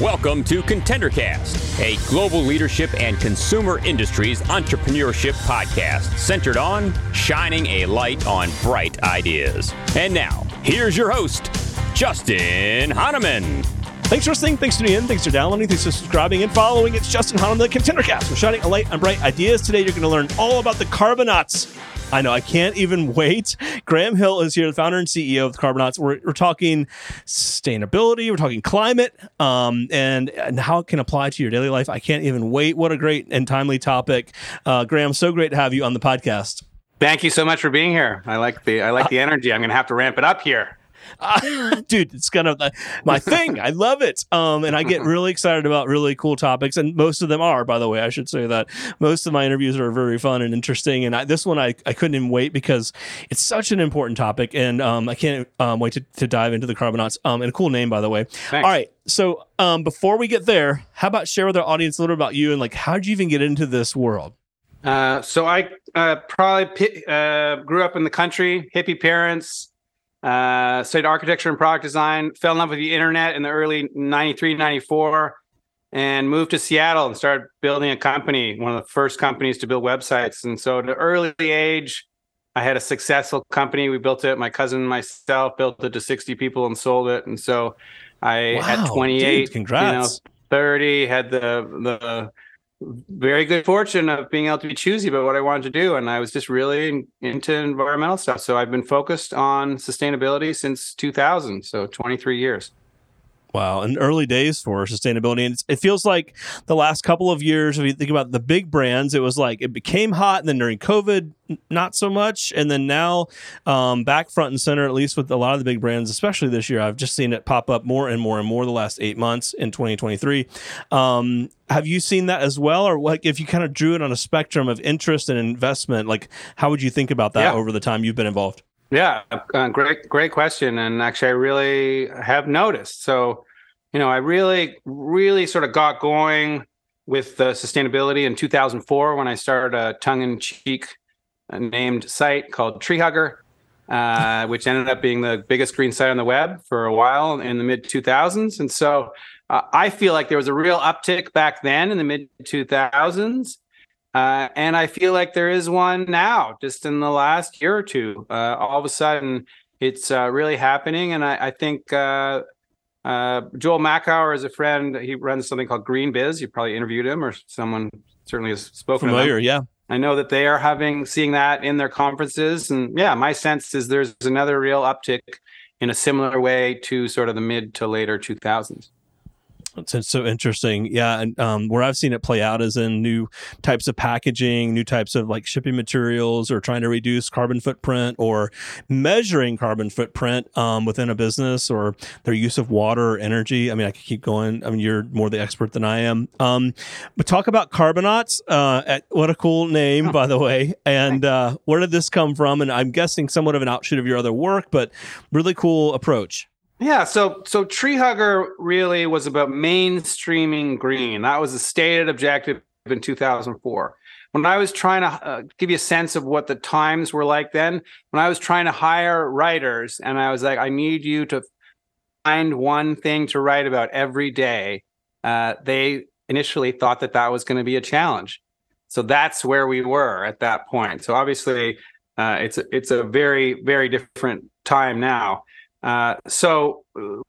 Welcome to ContenderCast, a global leadership and consumer industries entrepreneurship podcast centered on shining a light on bright ideas. And now, here's your host, Justin Honaman. Thanks for listening. Thanks for tuning in. Thanks for downloading. Thanks for subscribing and following. It's Justin Honaman, the ContenderCast. We're shining a light on bright ideas. Today, you're going to learn all about the Carbonauts. I know, I can't even wait. Graham Hill is here, the founder and CEO of the Carbonauts. We're, we're talking sustainability, we're talking climate, um, and, and how it can apply to your daily life. I can't even wait. What a great and timely topic. Uh, Graham, so great to have you on the podcast. Thank you so much for being here. I like the I like the energy. I'm going to have to ramp it up here. Uh, dude, it's kind of my thing. I love it. Um, and I get really excited about really cool topics, and most of them are, by the way. I should say that most of my interviews are very fun and interesting. And I, this one, I, I couldn't even wait because it's such an important topic, and um, I can't um, wait to, to dive into the Carbonauts. Um, and a cool name, by the way. Thanks. All right. So um, before we get there, how about share with our audience a little about you and like how did you even get into this world? Uh, so I uh, probably uh, grew up in the country, hippie parents, uh, studied architecture and product design, fell in love with the internet in the early 93, 94, and moved to Seattle and started building a company, one of the first companies to build websites. And so at an early age, I had a successful company. We built it. My cousin and myself built it to 60 people and sold it. And so I Wow, at 28, dude, congrats. you know, 30, had the the very good fortune of being able to be choosy about what I wanted to do. And I was just really in, into environmental stuff. So I've been focused on sustainability since 2000. So 23 years. Wow, and early days for sustainability, and it's, it feels like the last couple of years. If you think about the big brands, it was like it became hot, and then during COVID, not so much, and then now um, back front and center. At least with a lot of the big brands, especially this year, I've just seen it pop up more and more and more the last eight months in 2023. Um, have you seen that as well, or like if you kind of drew it on a spectrum of interest and investment, like how would you think about that Yeah. over the time you've been involved? Yeah, uh, great, great question. And actually, I really have noticed. So, you know, I really, really sort of got going with the sustainability in 2004 when I started a tongue-in-cheek uh, named site called Tree Hugger, uh, which ended up being the biggest green site on the web for a while in the mid 2000s. And so, uh, I feel like there was a real uptick back then in the mid 2000s. Uh, and I feel like there is one now, just in the last year or two. Uh, all of a sudden, it's uh, really happening. And I, I think uh, Joel Makower is a friend. He runs something called Green Biz. You probably interviewed him, or someone certainly has spoken to Familiar, yeah. I know that they are having seeing that in their conferences. And yeah, my sense is there's another real uptick in a similar way to sort of the mid to later 2000s. It's, so interesting. Yeah. And um, where I've seen it play out is in new types of packaging, new types of like shipping materials, or trying to reduce carbon footprint or measuring carbon footprint um, within a business or their use of water or energy. I mean, I could keep going. I mean, you're more the expert than I am. Um, but talk about Carbonauts. Uh, at, what a cool name, by the way. And uh, where did this come from? And I'm guessing somewhat of an outshoot of your other work, but really cool approach. Yeah, so so Tree Hugger really was about mainstreaming green. That was a stated objective in 2004. When I was trying to uh, give you a sense of what the times were like then, when I was trying to hire writers, and I was like, I need you to find one thing to write about every day. Uh, they initially thought that that was going to be a challenge. So that's where we were at that point. So obviously, uh, it's it's a very very different time now. Uh, so uh,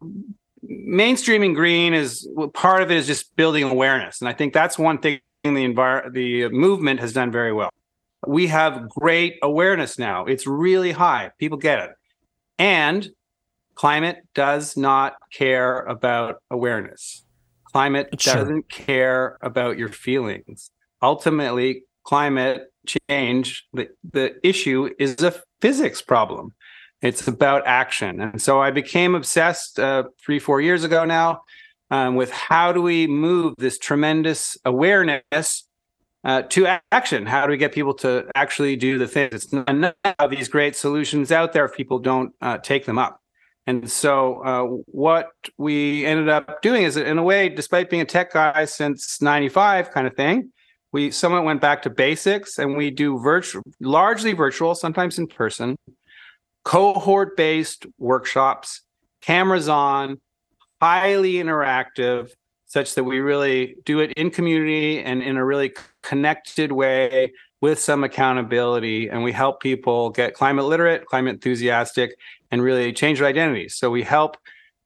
mainstreaming green is part of it is just building awareness, and I think that's one thing the envir- the movement has done very well. We have great awareness now; it's really high. People get it, and climate does not care about awareness. Climate Sure. doesn't care about your feelings. Ultimately, climate change the, the issue is a physics problem it's about action. And so i became obsessed uh, three four years ago now um, with how do we move this tremendous awareness uh, to action? How do we get people to actually do the things it's not enough have these great solutions out there if people don't uh, take them up. And so uh, what we ended up doing is in a way despite being a tech guy since 95 kind of thing we somewhat went back to basics and we do virtual largely virtual sometimes in person cohort based workshops, cameras on, highly interactive, such that we really do it in community and in a really connected way with some accountability. And we help people get climate literate, climate enthusiastic, and really change their identities. So we help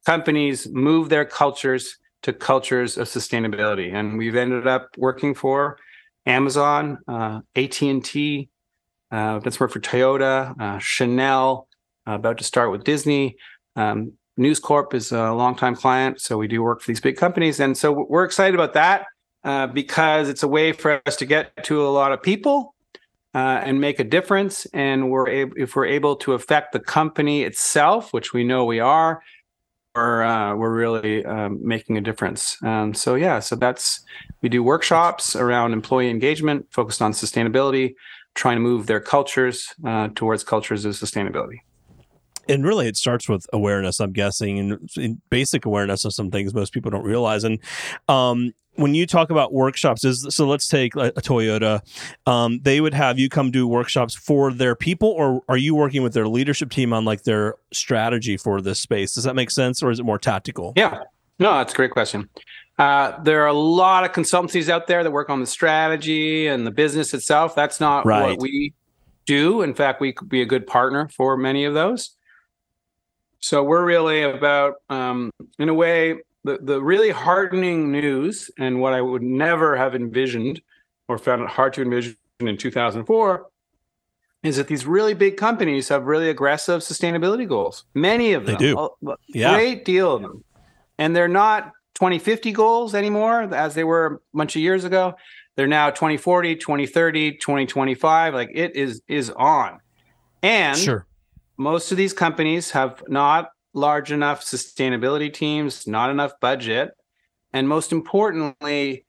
companies move their cultures to cultures of sustainability. And we've ended up working for Amazon, uh, AT&T, uh, that's worked for Toyota, uh, Chanel, about to start with Disney. Um, News Corp is a longtime client, so we do work for these big companies, and so we're excited about that uh, because it's a way for us to get to a lot of people uh, and make a difference. And we're able, if we're able to affect the company itself, which we know we are, we're uh, we're really um, making a difference. Um, so yeah, so that's we do workshops around employee engagement, focused on sustainability, trying to move their cultures uh, towards cultures of sustainability and really it starts with awareness i'm guessing and basic awareness of some things most people don't realize and um, when you talk about workshops is so let's take a, a toyota um, they would have you come do workshops for their people or are you working with their leadership team on like their strategy for this space? Does that make sense or is it more tactical? Yeah. No that's a great question. Uh, there are a lot of consultancies out there that work on the strategy and the business itself. That's not right. what we do. In fact we could be a good partner for many of those so we're really about, um, in a way, the, the really hardening news and what I would never have envisioned or found it hard to envision in 2004 is that these really big companies have really aggressive sustainability goals. Many of them. They do. A yeah. great deal of them. And they're not 2050 goals anymore as they were a bunch of years ago. They're now 2040, 2030, 2025. Like it is is on. And sure most of these companies have not large enough sustainability teams, not enough budget, and most importantly,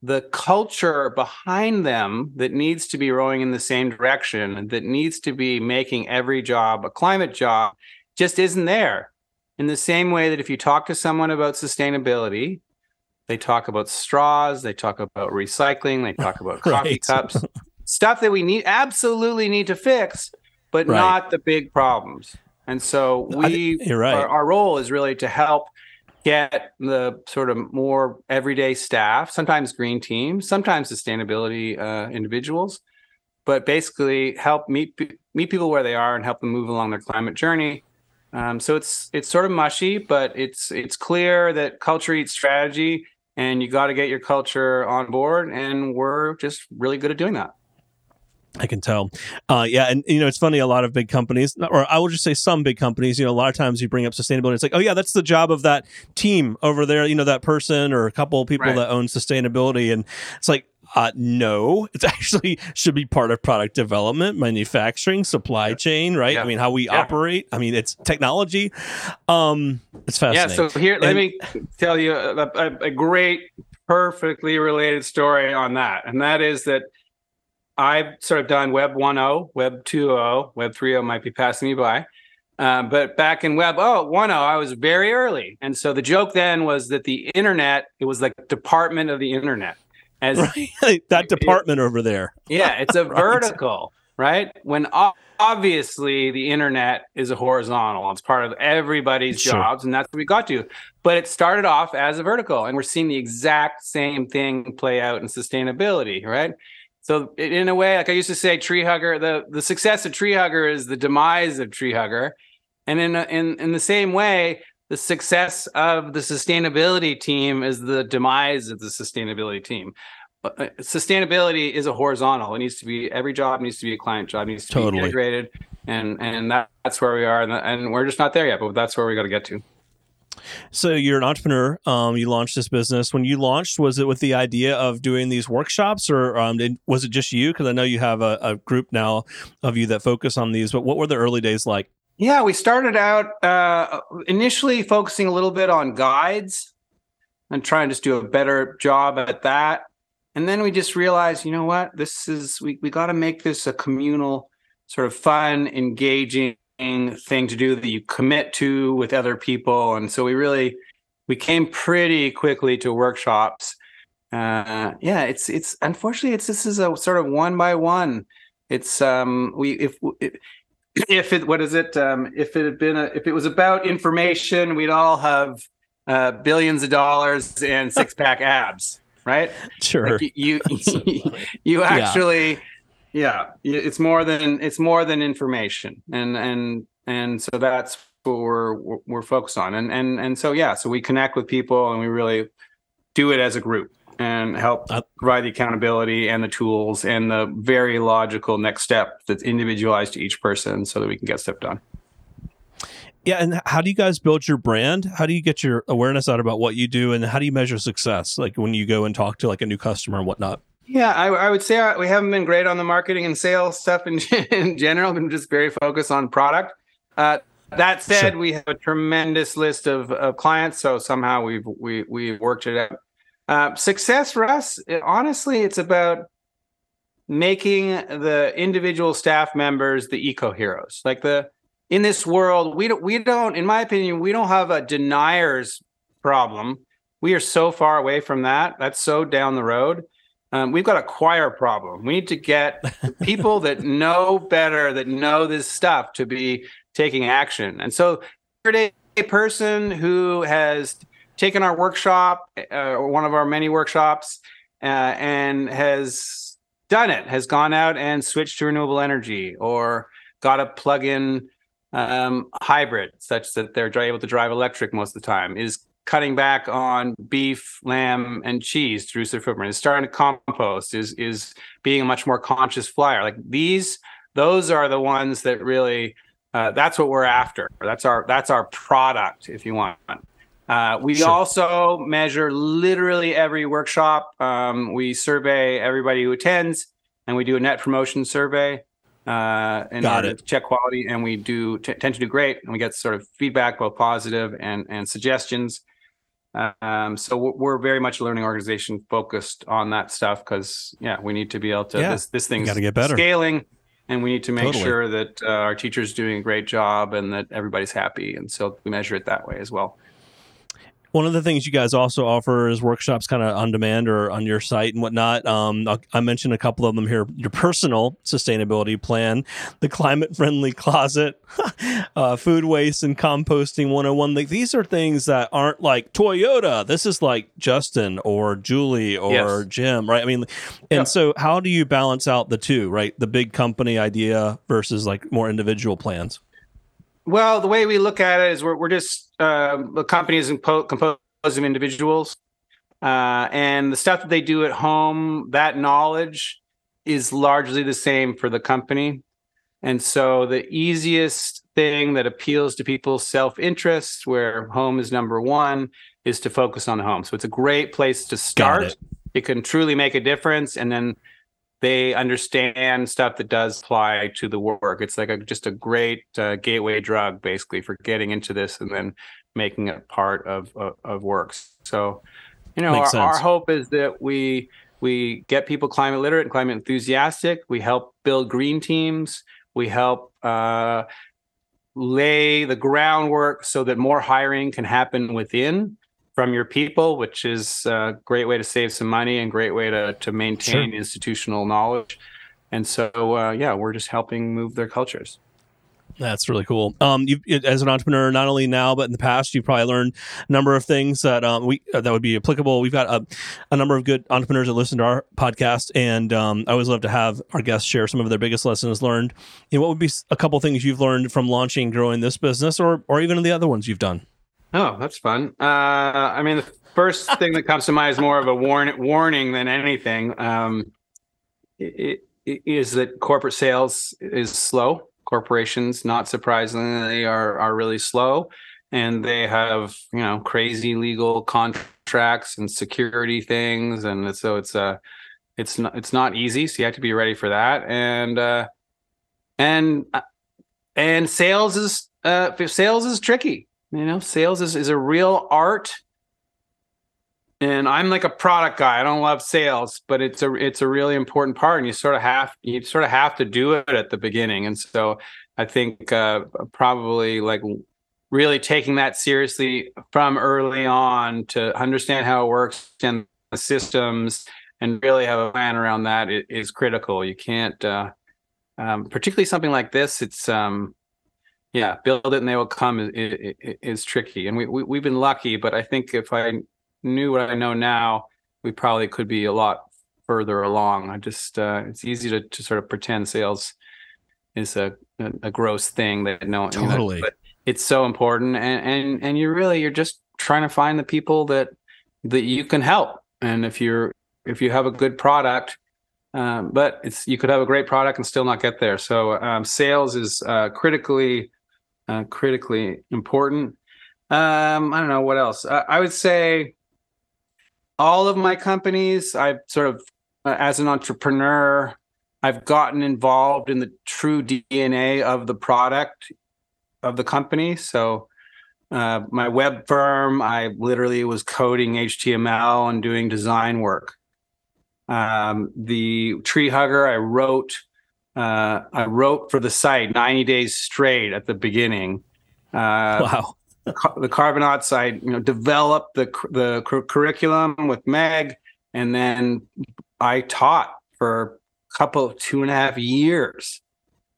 the culture behind them that needs to be rowing in the same direction, that needs to be making every job a climate job, just isn't there. In the same way that if you talk to someone about sustainability, they talk about straws, they talk about recycling, they talk about coffee right. cups, stuff that we need absolutely need to fix but right. not the big problems. And so we, right. our, our role is really to help get the sort of more everyday staff, sometimes green teams, sometimes sustainability uh, individuals, but basically help meet meet people where they are and help them move along their climate journey. Um, so it's it's sort of mushy, but it's it's clear that culture eats strategy, and you got to get your culture on board, and we're just really good at doing that. I can tell. Uh, yeah. And, you know, it's funny, a lot of big companies, or I will just say some big companies, you know, a lot of times you bring up sustainability. It's like, oh, yeah, that's the job of that team over there, you know, that person or a couple of people right. that own sustainability. And it's like, uh, no, it actually should be part of product development, manufacturing, supply chain, right? Yeah. I mean, how we yeah. operate. I mean, it's technology. Um, it's fascinating. Yeah. So here, and, let me tell you a, a, a great, perfectly related story on that. And that is that I've sort of done Web 1.0, Web 2.0, Web 3.0 might be passing me by. Uh, but back in Web oh, 1.0, I was very early. And so the joke then was that the internet, it was like department of the internet. As right. that department over there. Yeah, it's a right. vertical, right? When obviously the internet is a horizontal. It's part of everybody's sure. jobs, and that's what we got to. But it started off as a vertical, and we're seeing the exact same thing play out in sustainability, right? So in a way, like I used to say, tree hugger, the, the success of tree hugger is the demise of tree hugger. And in, in, in the same way, the success of the sustainability team is the demise of the sustainability team. Uh, sustainability is a horizontal. It needs to be every job needs to be a client job, needs to totally. be integrated, and and that, that's where we are, and, and we're just not there yet. But that's where we got to get to. So you're an entrepreneur. Um, you launched this business. When you launched, was it with the idea of doing these workshops, or um, did, was it just you? Because I know you have a, a, group now of you that focus on these. But what were the early days like? Yeah, we started out uh, initially focusing a little bit on guides and trying to just do a better job at that. And then we just realized, you know what? This is we we got to make this a communal, sort of fun, engaging thing to do that you commit to with other people. And so we really we came pretty quickly to workshops. Uh yeah it's it's unfortunately it's this is a sort of one by one. It's um we if, if it what is it? Um, if it had been a, if it was about information we'd all have uh, billions of dollars and six pack abs right? Sure. Like you you, you actually yeah. Yeah it's more than it's more than information and and and so that's what we're we're focused on and and and so yeah so we connect with people and we really do it as a group and help uh, provide the accountability and the tools and the very logical next step that's individualized to each person so that we can get stuff done. Yeah, and how do you guys build your brand? How do you get your awareness out about what you do, and how do you measure success? Like when you go and talk to like a new customer and whatnot. Yeah, I, I would say uh, we haven't been great on the marketing and sales stuff in, in general. Been just very focused on product. Uh, that said, sure. we have a tremendous list of, of clients, so somehow we've we we've worked it out. Uh, success for us, it, honestly, it's about making the individual staff members the eco heroes. Like the in this world, we don't we don't, in my opinion, we don't have a deniers problem. We are so far away from that. That's so down the road. Um, we've got a choir problem. We need to get people that know better, that know this stuff, to be taking action. And so, a person who has taken our workshop, uh, one of our many workshops, uh, and has done it, has gone out and switched to renewable energy or got a plug-in um, hybrid such that they're able to drive electric most of the time, is cutting back on beef, lamb, and cheese through their footprint, is starting to compost, is is being a much more conscious flyer. Like these, those are the ones that really uh, that's what we're after. That's our that's our product, if you want. Uh, we sure. also measure literally every workshop. Um, we survey everybody who attends, and we do a net promotion survey uh, in Got order it. to check quality. And we do t- tend to do great, and we get sort of feedback, both positive and and suggestions. Um, so we're very much a learning organization focused on that stuff because yeah, we need to be able to yeah. this this thing's got to get better scaling and we need to make totally. sure that uh, our teachers doing a great job and that everybody's happy and so we measure it that way as well one of the things you guys also offer is workshops kind of on demand or on your site and whatnot. Um, I mentioned a couple of them here. Your personal sustainability plan, the climate friendly closet, uh, food waste and composting 101. Like, these are things that aren't like Toyota. This is like Justin or Julie or yes. Jim, right? I mean, and yeah. so how do you balance out the two, right? The big company idea versus like more individual plans? Well, the way we look at it is we're, we're just uh, the company is impo- composed of individuals, uh, and the stuff that they do at home, that knowledge is largely the same for the company. And so the easiest thing that appeals to people's self-interest, where home is number one, is to focus on the home. So it's a great place to start. It. it can truly make a difference, and then they understand stuff that does apply to the work. It's like a, just a great uh, gateway drug, basically, for getting into this and then making it part of of, of works. So, you know, our, our, hope is that we we get people climate literate and climate enthusiastic. We help build green teams. We help uh, lay the groundwork so that more hiring can happen within from your people, which is a great way to save some money and great way to to maintain sure. institutional knowledge. And so, uh, yeah, we're just helping move their cultures. That's really cool. Um, you as an entrepreneur, not only now but in the past, you've probably learned a number of things that um, we uh, that would be applicable. We've got a, a, number of good entrepreneurs that listen to our podcast, and um, I always love to have our guests share some of their biggest lessons learned. You know, what would be a couple things you've learned from launching, growing this business, or or even the other ones you've done? Oh, that's fun. Uh, I mean, the first thing that comes to mind is more of a warn- warning than anything. Um, it, it is that corporate sales is slow. Corporations, not surprisingly, are are really slow, and they have you know crazy legal contracts and security things, and so it's a uh, it's not it's not easy. So you have to be ready for that, and uh, and uh, and sales is uh, sales is tricky you know, sales is, is a real art. And I'm like a product guy. I don't love sales, but it's a it's a really important part. And you sort of have you sort of have to do it at the beginning. And so I think uh, probably like really taking that seriously from early on to understand how it works and the systems and really have a plan around that is critical. You can't uh, um, particularly something like this, it's um, yeah, build it and they will come is, is, is tricky. And we, we we've been lucky, but I think if I knew what I know now, we probably could be a lot further along. I just uh, it's easy to, to sort of pretend sales is a a, gross thing that no one totally. You know, but it's so important, and and and you're really you're just trying to find the people that that you can help. And if you're if you have a good product, um, but it's you could have a great product and still not get there. So um, sales is uh, critically uh, critically important. Um, I don't know what else. Uh, I would say all of my companies, I've sort of, uh, as an entrepreneur, I've gotten involved in the true DNA of the product of the company. So, uh, my web firm, I literally was coding HTML and doing design work. Um, the tree hugger, I wrote, uh, I wrote for the site 90 days straight at the beginning. Uh, wow the Carbonauts side, you know, developed the the curriculum with Meg, and then I taught for a couple of two and a half years.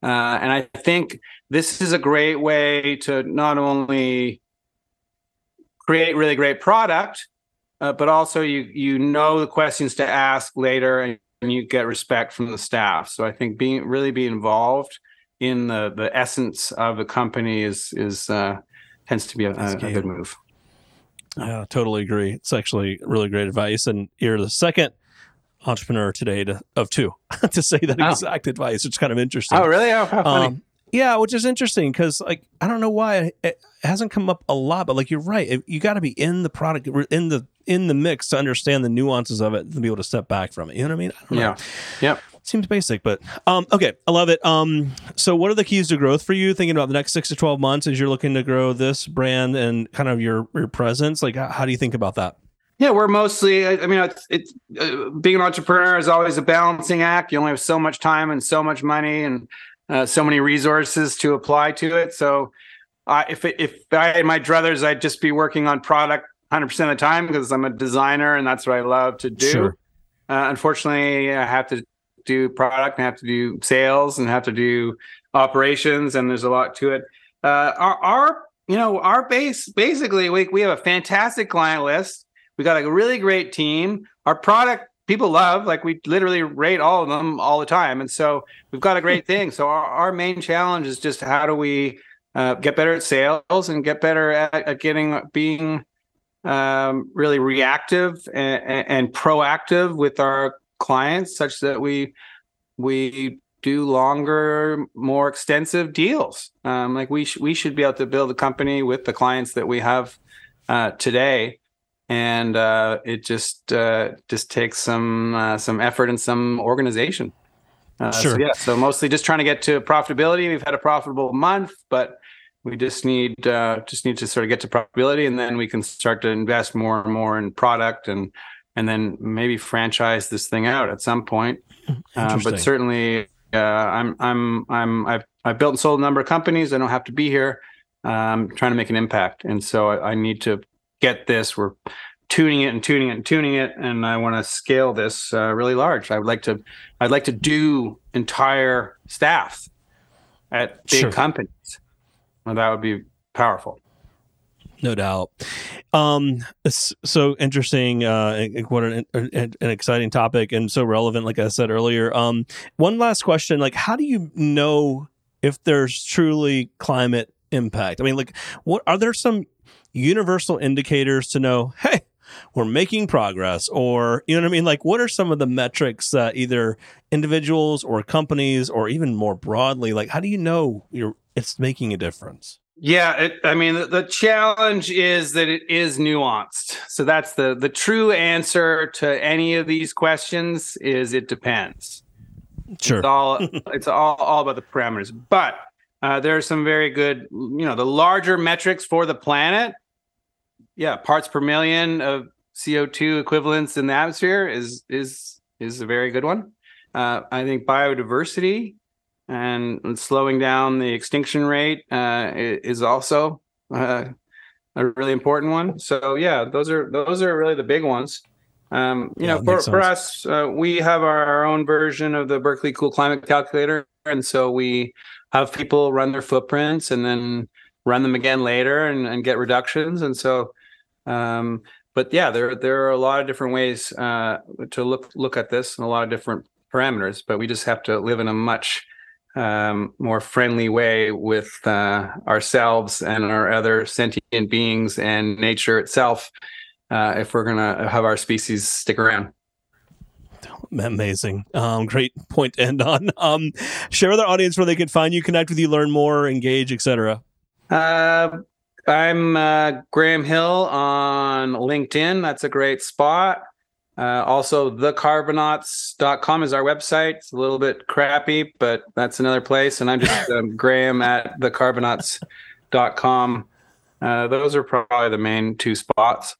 Uh, and I think this is a great way to not only create really great product, uh, but also you you know the questions to ask later, and, and you get respect from the staff. So I think being really be involved in the the essence of the company is is uh, tends to be a, a, a good move. Yeah, totally agree. It's actually really great advice. And you're the second entrepreneur today to, of two to say that oh. exact advice, which is kind of interesting. Oh, really? Oh, how funny. Um, yeah, which is interesting because, like, I don't know why it, hasn't come up a lot, but like you're right, it, you got to be in the product, in the in the mix to understand the nuances of it, to be able to step back from it. You know what I mean? I yeah. Yep seems basic, but um, okay, I love it. Um, so what are the keys to growth for you? Thinking about the next six to twelve months as you're looking to grow this brand and kind of your your presence, like how do you think about that? Yeah, we're mostly. I, mean, it's, it's uh, being an entrepreneur is always a balancing act. You only have so much time and so much money and uh, so many resources to apply to it. So, uh, if it, if I had my druthers, I'd just be working on product 100 percent of the time because I'm a designer and that's what I love to do. Sure. Uh, unfortunately, I have to do product and have to do sales and have to do operations and there's a lot to it uh, our, our you know our base basically we, we have a fantastic client list we got a really great team our product people love like we literally rate all of them all the time and so we've got a great thing. So our, our main challenge is just how do we uh, get better at sales and get better at, at getting being um, really reactive and, and, proactive with our clients such that we we do longer, more extensive deals. Um, like we sh- we should be able to build a company with the clients that we have uh, today, and uh, it just uh, just takes some uh, some effort and some organization. Uh, sure. So yeah. So mostly just trying to get to profitability. We've had a profitable month, but we just need uh, just need to sort of get to profitability, and then we can start to invest more and more in product and and then maybe franchise this thing out at some point. Uh, but certainly, uh, I'm I'm I'm I've I've built and sold a number of companies. I don't have to be here. I'm trying to make an impact, and so I, I need to get this. We're tuning it and tuning it and tuning it, and I want to scale this uh, really large. I would like to I'd like to do entire staff at big sure. companies. Well, that would be powerful no doubt. Um, it's so interesting. Uh, what an, an, an, exciting topic and so relevant. Like I said earlier. Um, one last question: like, how do you know if there's truly climate impact? I mean, like, what are there some universal indicators to know? Hey, we're making progress, or you know what I mean? Like, what are some of the metrics that either individuals or companies, or even more broadly, like, how do you know you're it's making a difference? Yeah, it, I mean the, the, challenge is that it is nuanced. So that's the the true answer to any of these questions is it depends. Sure. It's all it's all, all about the parameters. But uh, there are some very good, you know, the larger metrics for the planet. Yeah, parts per million of CO2 equivalents in the atmosphere is is is a very good one. Uh, I think biodiversity and slowing down the extinction rate uh, is also uh, a really important one. So yeah, those are those are really the big ones. Um, you yeah, know, for, for us, uh, we have our own version of the Berkeley Cool Climate Calculator, and so we have people run their footprints and then run them again later and, and get reductions. And so, um, but yeah, there there are a lot of different ways uh, to look look at this and a lot of different parameters. But we just have to live in a much um, more friendly way with uh, ourselves and our other sentient beings and nature itself uh, if we're going to have our species stick around. Amazing. Um, great point to end on. Um, share with our audience where they can find you, connect with you, learn more, engage, etc. Uh, I'm uh, Graham Hill on LinkedIn. That's a great spot. Uh, also, thecarbonauts.com is our website. It's a little bit crappy, but that's another place. And I'm just um, Graham at thecarbonauts.com. Uh, those are probably the main two spots.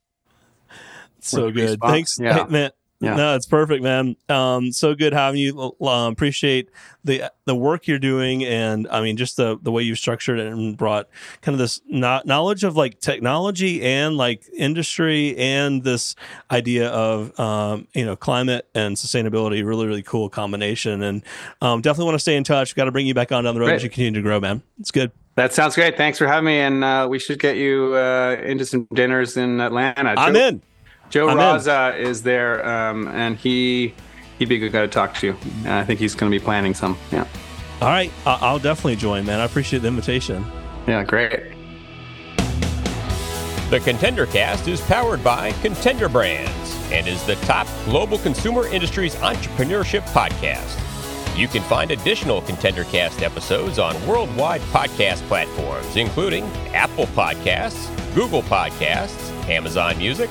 So good. Thanks, yeah. Hey, man. Yeah. No, it's perfect, man. Um, so good having you. Um, appreciate the the work you're doing, and I mean, just the the way you've structured it and brought kind of this knowledge of like technology and like industry and this idea of um, you know climate and sustainability. Really, really cool combination, and um, definitely want to stay in touch. Got to bring you back on down the road Great. as you continue to grow, man. It's good. That sounds great. Thanks for having me, and uh, we should get you uh, into some dinners in Atlanta. I'm in. Joe I'm Raza in. is there, um, and he he'd be a good guy to talk to. I think he's going to be planning some. Yeah. All right, I'll definitely join, man. I appreciate the invitation. Yeah, great. The Contender Cast is powered by Contender Brands and is the top global consumer industries entrepreneurship podcast. You can find additional Contender Cast episodes on worldwide podcast platforms, including Apple Podcasts, Google Podcasts, Amazon Music,